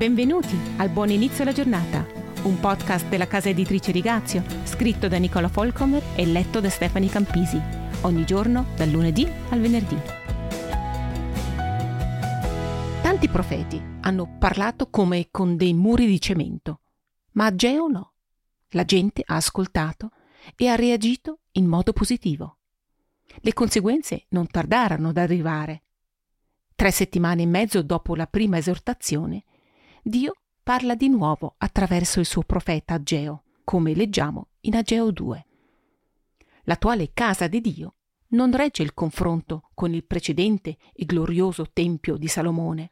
Benvenuti al Buon Inizio alla Giornata, un podcast della casa editrice Rigazio, scritto da Nicola Folcomer e letto da Stefani Campisi, ogni giorno dal lunedì al venerdì. Tanti profeti hanno parlato come con dei muri di cemento, ma Ageo no. La gente ha ascoltato e ha reagito in modo positivo. Le conseguenze non tardarono ad arrivare. Tre settimane e mezzo dopo la prima esortazione, Dio parla di nuovo attraverso il suo profeta Ageo, come leggiamo in Ageo 2. L'attuale casa di Dio non regge il confronto con il precedente e glorioso Tempio di Salomone,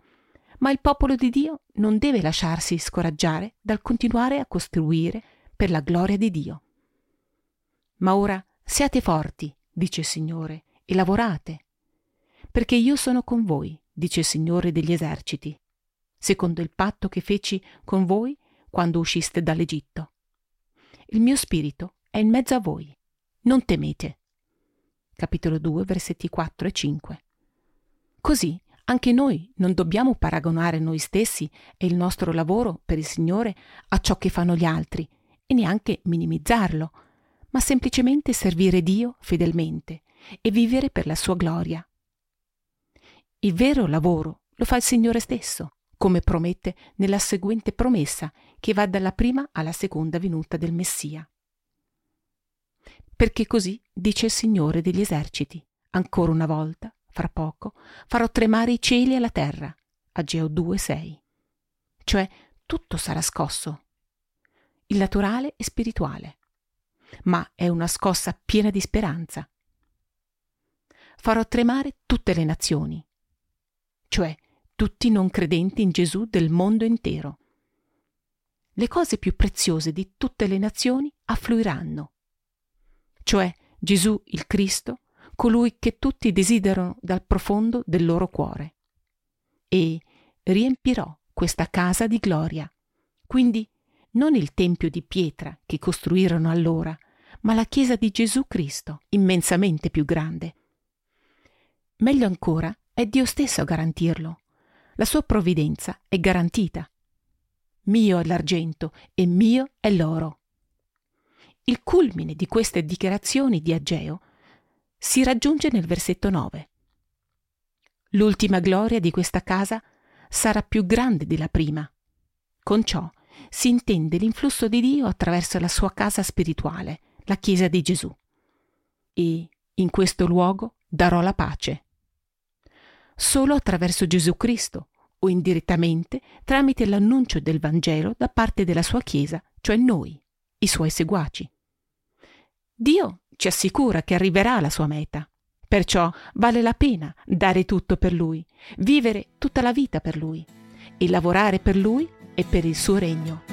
ma il popolo di Dio non deve lasciarsi scoraggiare dal continuare a costruire per la gloria di Dio. Ma ora siate forti, dice il Signore, e lavorate, perché io sono con voi, dice il Signore degli eserciti secondo il patto che feci con voi quando usciste dall'Egitto. Il mio spirito è in mezzo a voi. Non temete. Capitolo 2, versetti 4 e 5. Così anche noi non dobbiamo paragonare noi stessi e il nostro lavoro per il Signore a ciò che fanno gli altri e neanche minimizzarlo, ma semplicemente servire Dio fedelmente e vivere per la sua gloria. Il vero lavoro lo fa il Signore stesso come promette nella seguente promessa che va dalla prima alla seconda venuta del Messia. Perché così dice il Signore degli eserciti, ancora una volta, fra poco, farò tremare i cieli e la terra, Ageo 2,6. Cioè tutto sarà scosso, il naturale e spirituale, ma è una scossa piena di speranza. Farò tremare tutte le nazioni, cioè tutti non credenti in Gesù del mondo intero. Le cose più preziose di tutte le nazioni affluiranno, cioè Gesù il Cristo, colui che tutti desiderano dal profondo del loro cuore. E riempirò questa casa di gloria, quindi non il tempio di pietra che costruirono allora, ma la chiesa di Gesù Cristo, immensamente più grande. Meglio ancora, è Dio stesso a garantirlo, la sua provvidenza è garantita. Mio è l'argento e mio è l'oro. Il culmine di queste dichiarazioni di Ageo si raggiunge nel versetto 9. L'ultima gloria di questa casa sarà più grande della prima. Con ciò si intende l'influsso di Dio attraverso la sua casa spirituale, la Chiesa di Gesù. E in questo luogo darò la pace solo attraverso Gesù Cristo o indirettamente tramite l'annuncio del Vangelo da parte della sua Chiesa, cioè noi, i suoi seguaci. Dio ci assicura che arriverà alla sua meta. Perciò vale la pena dare tutto per Lui, vivere tutta la vita per Lui e lavorare per Lui e per il suo regno.